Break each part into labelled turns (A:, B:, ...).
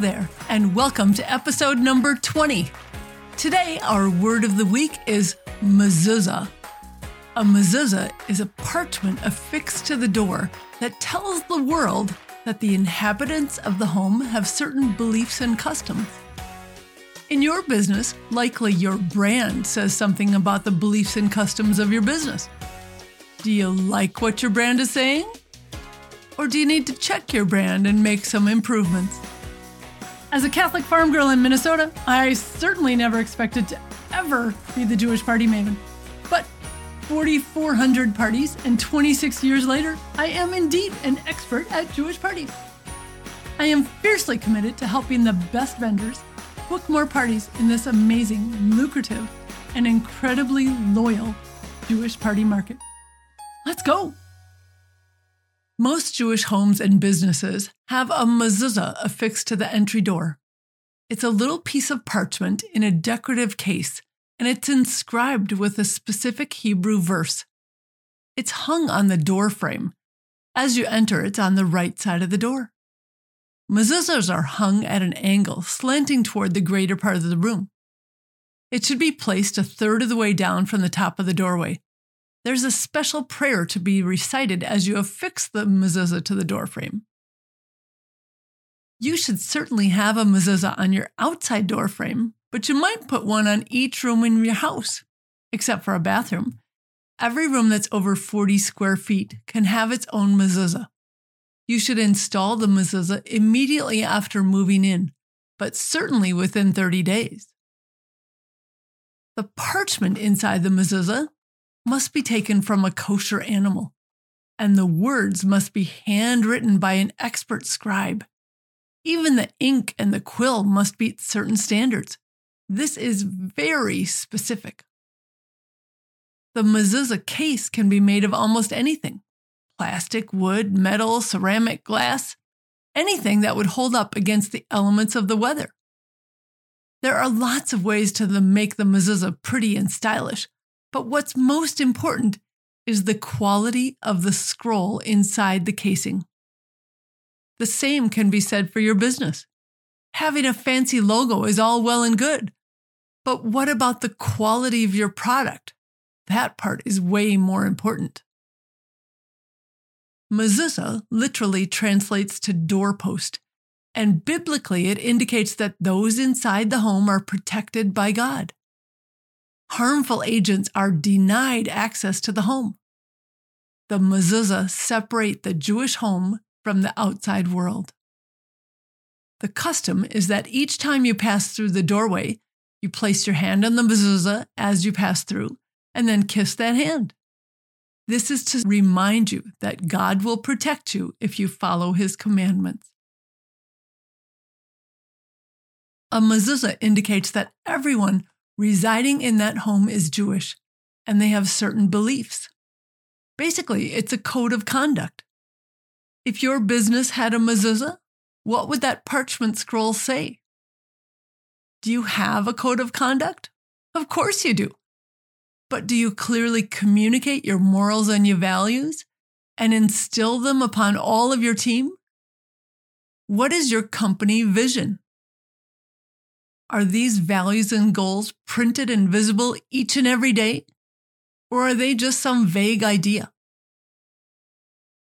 A: there, and welcome to episode number 20. Today, our word of the week is mezuzah. A mezuzah is a parchment affixed to the door that tells the world that the inhabitants of the home have certain beliefs and customs. In your business, likely your brand says something about the beliefs and customs of your business. Do you like what your brand is saying? Or do you need to check your brand and make some improvements? As a Catholic farm girl in Minnesota, I certainly never expected to ever be the Jewish party maven. But 4,400 parties and 26 years later, I am indeed an expert at Jewish parties. I am fiercely committed to helping the best vendors book more parties in this amazing, lucrative, and incredibly loyal Jewish party market. Let's go! Most Jewish homes and businesses have a mezuzah affixed to the entry door. It's a little piece of parchment in a decorative case, and it's inscribed with a specific Hebrew verse. It's hung on the door frame. As you enter, it's on the right side of the door. Mezuzahs are hung at an angle, slanting toward the greater part of the room. It should be placed a third of the way down from the top of the doorway. There's a special prayer to be recited as you affix the mezuzah to the doorframe. You should certainly have a mezuzah on your outside doorframe, but you might put one on each room in your house, except for a bathroom. Every room that's over 40 square feet can have its own mezuzah. You should install the mezuzah immediately after moving in, but certainly within 30 days. The parchment inside the mezuzah must be taken from a kosher animal, and the words must be handwritten by an expert scribe. Even the ink and the quill must meet certain standards. This is very specific. The mezuzah case can be made of almost anything plastic, wood, metal, ceramic, glass, anything that would hold up against the elements of the weather. There are lots of ways to make the mezuzah pretty and stylish, but what's most important is the quality of the scroll inside the casing. The same can be said for your business. Having a fancy logo is all well and good. But what about the quality of your product? That part is way more important. Mezuzah literally translates to doorpost, and biblically it indicates that those inside the home are protected by God harmful agents are denied access to the home. The mezuzah separate the Jewish home from the outside world. The custom is that each time you pass through the doorway, you place your hand on the mezuzah as you pass through and then kiss that hand. This is to remind you that God will protect you if you follow his commandments. A mezuzah indicates that everyone residing in that home is Jewish and they have certain beliefs. Basically, it's a code of conduct. If your business had a mezuzah, what would that parchment scroll say? Do you have a code of conduct? Of course you do. But do you clearly communicate your morals and your values and instill them upon all of your team? What is your company vision? Are these values and goals printed and visible each and every day? Or are they just some vague idea?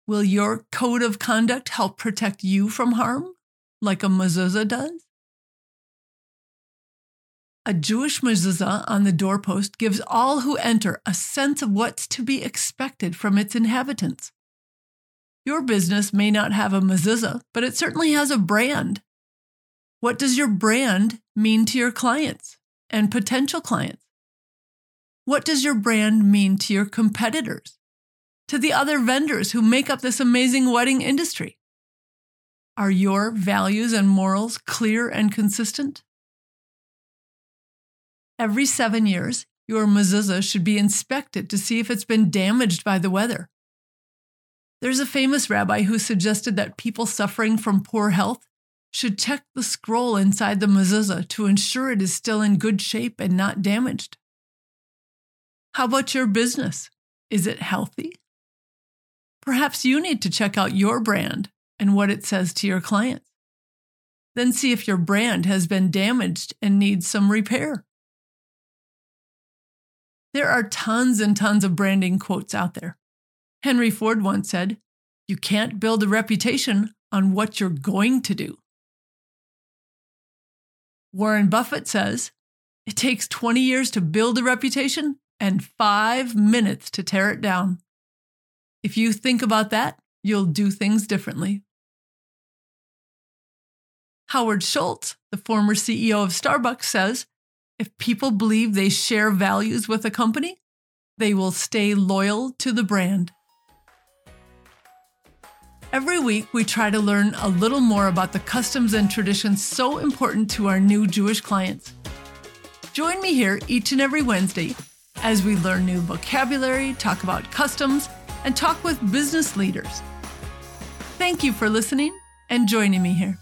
A: Will your code of conduct help protect you from harm, like a mezuzah does? A Jewish mezuzah on the doorpost gives all who enter a sense of what's to be expected from its inhabitants. Your business may not have a mezuzah, but it certainly has a brand what does your brand mean to your clients and potential clients? What does your brand mean to your competitors, to the other vendors who make up this amazing wedding industry? Are your values and morals clear and consistent? Every seven years, your mezuzah should be inspected to see if it's been damaged by the weather. There's a famous rabbi who suggested that people suffering from poor health should check the scroll inside the mezuzah to ensure it is still in good shape and not damaged. How about your business? Is it healthy? Perhaps you need to check out your brand and what it says to your clients. Then see if your brand has been damaged and needs some repair. There are tons and tons of branding quotes out there. Henry Ford once said, You can't build a reputation on what you're going to do. Warren Buffett says, It takes 20 years to build a reputation and five minutes to tear it down. If you think about that, you'll do things differently. Howard Schultz, the former CEO of Starbucks, says if people believe they share values with a company, they will stay loyal to the brand. Every week, we try to learn a little more about the customs and traditions so important to our new Jewish clients. Join me here each and every Wednesday as we learn new vocabulary, talk about customs, and talk with business leaders. Thank you for listening and joining me here.